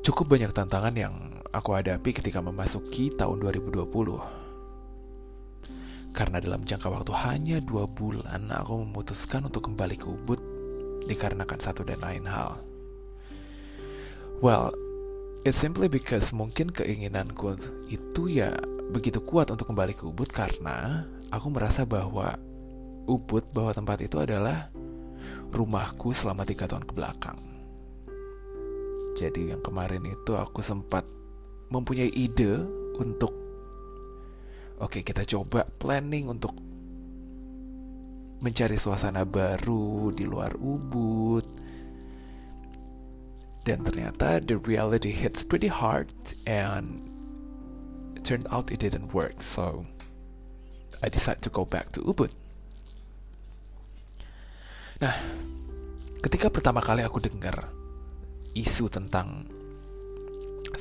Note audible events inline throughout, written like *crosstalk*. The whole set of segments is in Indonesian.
Cukup banyak tantangan yang aku hadapi ketika memasuki tahun 2020. Karena dalam jangka waktu hanya dua bulan, aku memutuskan untuk kembali ke Ubud dikarenakan satu dan lain hal. Well, it's simply because mungkin keinginanku itu ya begitu kuat untuk kembali ke Ubud karena aku merasa bahwa Ubud, bahwa tempat itu adalah rumahku selama tiga tahun ke belakang. Jadi yang kemarin itu aku sempat mempunyai ide untuk oke okay, kita coba planning untuk mencari suasana baru di luar Ubud. Dan ternyata the reality hits pretty hard and it turned out it didn't work. So I decided to go back to Ubud. Nah, ketika pertama kali aku dengar isu tentang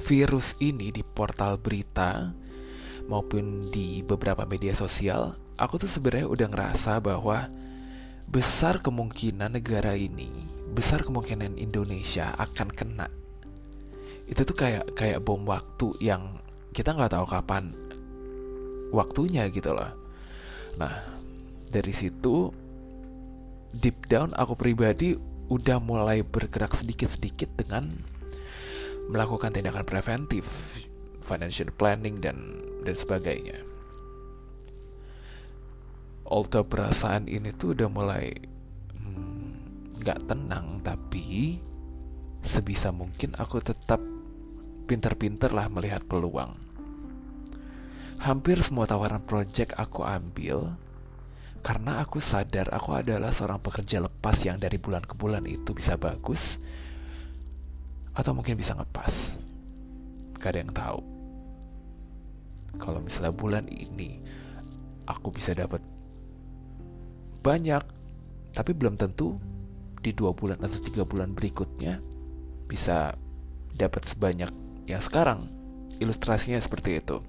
virus ini di portal berita maupun di beberapa media sosial, aku tuh sebenarnya udah ngerasa bahwa besar kemungkinan negara ini, besar kemungkinan Indonesia akan kena. Itu tuh kayak kayak bom waktu yang kita nggak tahu kapan waktunya gitu loh. Nah, dari situ deep down aku pribadi udah mulai bergerak sedikit-sedikit dengan melakukan tindakan preventif, financial planning dan dan sebagainya. Although perasaan ini tuh udah mulai hmm, nggak hmm, tenang, tapi sebisa mungkin aku tetap pinter-pinter lah melihat peluang. Hampir semua tawaran project aku ambil karena aku sadar aku adalah seorang pekerja yang dari bulan ke bulan itu bisa bagus atau mungkin bisa ngepas. Gak ada yang tahu. Kalau misalnya bulan ini aku bisa dapat banyak, tapi belum tentu di dua bulan atau tiga bulan berikutnya bisa dapat sebanyak yang sekarang. Ilustrasinya seperti itu.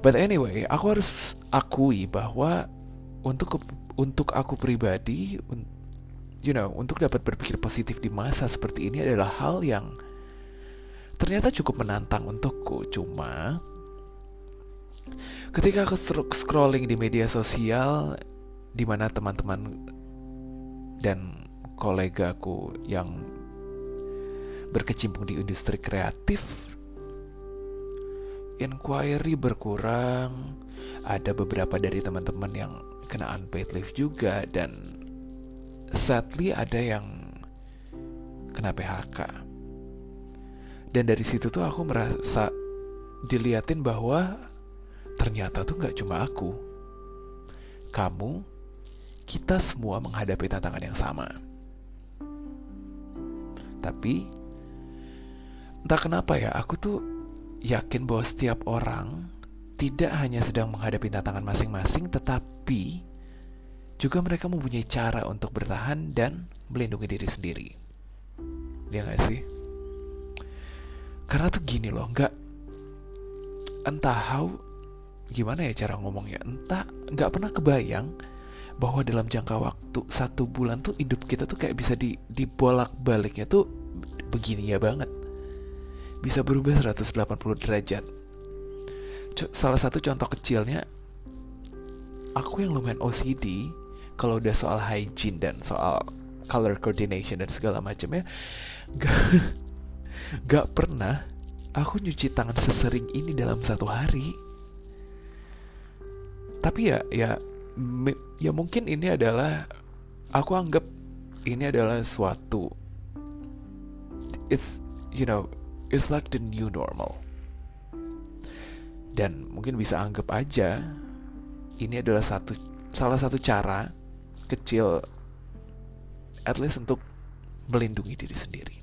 But anyway, aku harus akui bahwa untuk untuk aku pribadi you know untuk dapat berpikir positif di masa seperti ini adalah hal yang ternyata cukup menantang untukku. Cuma ketika aku scrolling di media sosial di mana teman-teman dan kolegaku yang berkecimpung di industri kreatif inquiry berkurang. Ada beberapa dari teman-teman yang kena unpaid leave juga dan sadly ada yang kena PHK. Dan dari situ tuh aku merasa diliatin bahwa ternyata tuh nggak cuma aku. Kamu, kita semua menghadapi tantangan yang sama. Tapi entah kenapa ya, aku tuh yakin bahwa setiap orang tidak hanya sedang menghadapi tantangan masing-masing, tetapi juga mereka mempunyai cara untuk bertahan dan melindungi diri sendiri. Ya gak sih? Karena tuh gini loh, nggak entah how gimana ya cara ngomongnya, entah nggak pernah kebayang bahwa dalam jangka waktu satu bulan tuh hidup kita tuh kayak bisa di dibolak baliknya tuh begini ya banget bisa berubah 180 derajat salah satu contoh kecilnya aku yang lumayan OCD kalau udah soal hygiene dan soal color coordination dan segala macamnya gak *laughs* gak pernah aku nyuci tangan sesering ini dalam satu hari. Tapi ya ya ya mungkin ini adalah aku anggap ini adalah suatu it's you know it's like the new normal. Dan mungkin bisa anggap aja ini adalah satu salah satu cara kecil at least untuk melindungi diri sendiri.